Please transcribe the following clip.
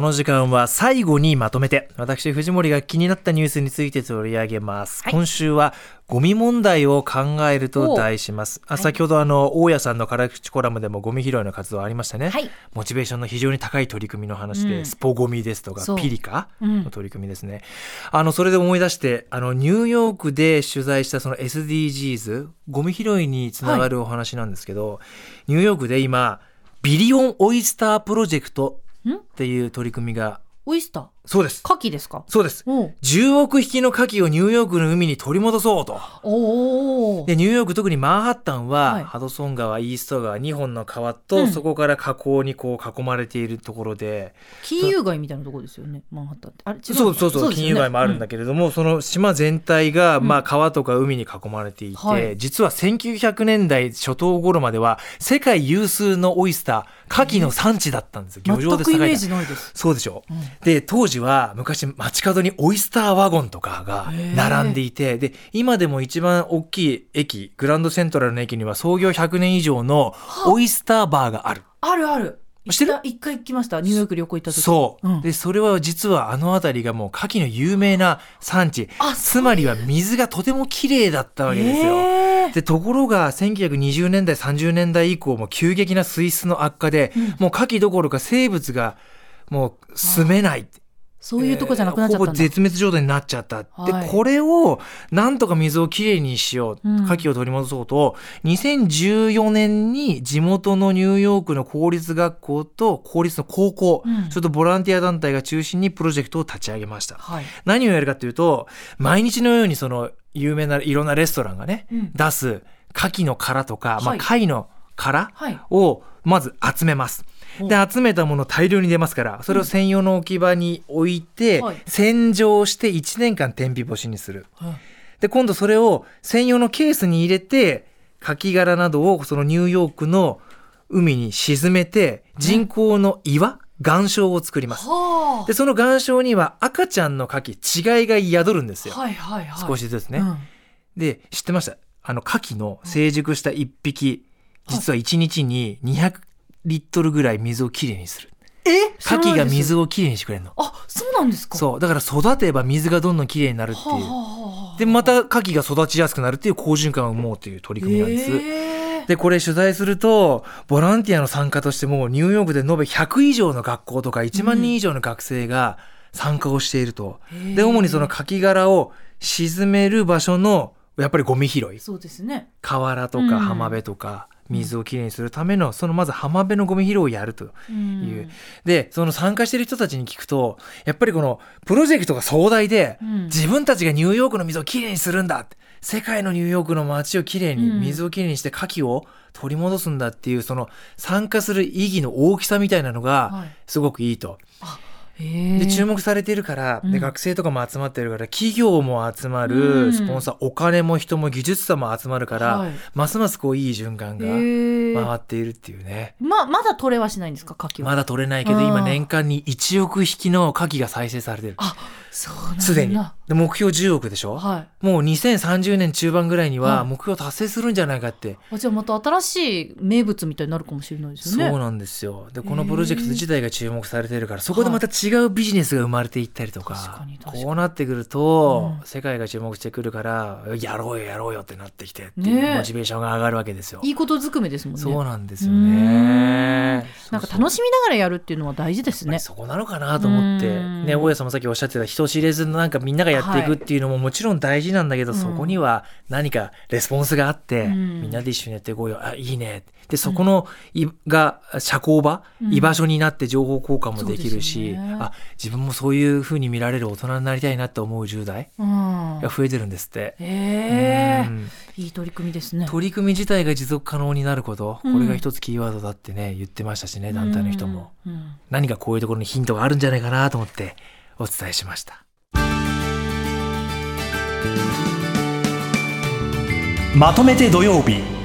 この時間は最後にまとめて私藤森が気になったニュースについて取り上げます、はい。今週はゴミ問題を考えると題します。あはい。先ほどあの大家さんの辛口コラムでもゴミ拾いの活動ありましたね、はい。モチベーションの非常に高い取り組みの話で、うん。スポゴミですとかピリカうん。の取り組みですね、あのそれで思い出してあのニューヨークで取材したその SDGs ゴミ拾いにつながるお話なんですけど、ニューヨークで今 Billion Oyster Project んっていう取り組みが。オイスターそうです。牡蠣ですか？そうです。おう。10億匹の牡蠣をニューヨークの海に取り戻そうと。おー。でニューヨーク特にマンハッタンは、はい。ハドソン川イースト川2本の川と、うん。そこから河口にこう囲まれているところで。金融街みたいなところですよねマンハッタンって。あれ違うそうそうそう金融街もあるんだけけれども、その島全体が、うん。まあ、川とか海に囲まれていて、はい。実は1900年代初頭頃までは世界有数のオイスター牡蠣の産地だったんですよ。漁場で全くイメージないです、そうでしょ？うん。で当時は昔街角にオイスターワゴンとかが並んでいてで今でも一番大きい駅グランドセントラルの駅には創業100年以上のオイスターバーがある。あるある。知ってる？一回行きました。ニューヨーク旅行行った時。そう、うん。でそれは実はあの辺りがもう牡蠣の有名な産地。あつまりは水がとても綺麗だったわけですよ。へー。でところが1920年代30年代以降も急激な水質の悪化で、うん。もう牡蠣どころか生物がもう住めないそういうとこじゃなくなっちゃったんだ、ほぼ絶滅状態になっちゃった。で、はい。これをなんとか水をきれいにしよう、うん。牡蠣を取り戻そうと、2014年に地元のニューヨークの公立学校と公立の高校、うん。それとボランティア団体が中心にプロジェクトを立ち上げました。はい、何をやるかというと、毎日のようにその有名ないろんなレストランがね、うん。出す牡蠣の殻とか、まあはい。貝の殻はい。をまず集めます。おで集めたもの大量に出ますからそれを専用の置き場に置いて、はい。洗浄して1年間天日干しにする。はい。で今度それを専用のケースに入れてカキ殻などをそのニューヨークの海に沈めて人工の岩岩礁を作ります。はでその岩礁には赤ちゃんのカキ稚貝が宿るんですよ、はいはいはい。少しずつね、うん。で知ってました？あの牡蠣の成熟した1匹実は1日に200リットルぐらい水をきれいにする。え？牡蠣が水ををきれいにしてくれるの。あそうなんですか？うそう。だから育てば水がどんどんきれいになるっていう。はあはあはあでまた牡蠣が育ちやすくなるっていう好循環を生もうという取り組みなんです、へーでこれ取材するとボランティアの参加としてもニューヨークで延べ100以上の学校とか1万人以上の学生が参加をしていると、へーで主にその牡蠣殻を沈める場所のやっぱりゴミ拾い。そうですね。河原とうん。か浜辺とか水をきれいにするためのそのまず浜辺のゴミ拾いをやるとう。ん。いうでその参加してる人たちに聞くとやっぱりこのプロジェクトが壮大で、うん。自分たちがニューヨークの水をきれいにするんだ。世界のニューヨークの街をきれいにうん。水をきれいにして牡蠣を取り戻すんだっていうその参加する意義の大きさみたいなのはがいすごくいいと。へーで注目されているから、うん。で学生とかも集まってるから企業も集まうるん。スポンサー、お金も人も技術者も集まるから、はい。ますますこういい循環が回っているっていうね。ままだ取れはしないんですか牡蠣は？まだ取れないけど今年間に1億匹の牡蠣が再生されてる。あすでに。で目標10億でしょ、はい。もう2030年中盤ぐらいにははい。目標達成するんじゃないかって、あじゃあまた新しい名物みたいになるかもしれないですよね。そうなんですよ。でこのプロジェクト自体が注目されてるからそこでまた違うビジネスが生まれていったりとか,、確かに確かに。こうなってくると、うん。世界が注目してくるからやろうよやろうよってなってきてっていうモチベーションが上がるわけですよ。いいことずくめですもんね。そうなんですよね。なんか楽しみながらやるっていうのは大事ですね。そこなのかなと思って、うん。ね、大家さんもさっきおっしゃってた人知れずなんかみんながやっていくっていうのももちろん大事なんだけど、はいそこには何かレスポンスがあって、うん。みんなで一緒にやっていこうよ。あいいね。でそこのいが社交場、うん。居場所になって情報交換もできるし、ね。あ自分もそういう風に見られる大人になりたいなと思う10代うん。が増えてるんですって。へえ。うん。いい取り組みですね。取り組み自体が持続可能になること、うん。これが一つキーワードだってね言ってましたしね団体の人も。何かこういうところにヒントがあるんじゃないかなと思ってお伝えしました。まとめて土曜日。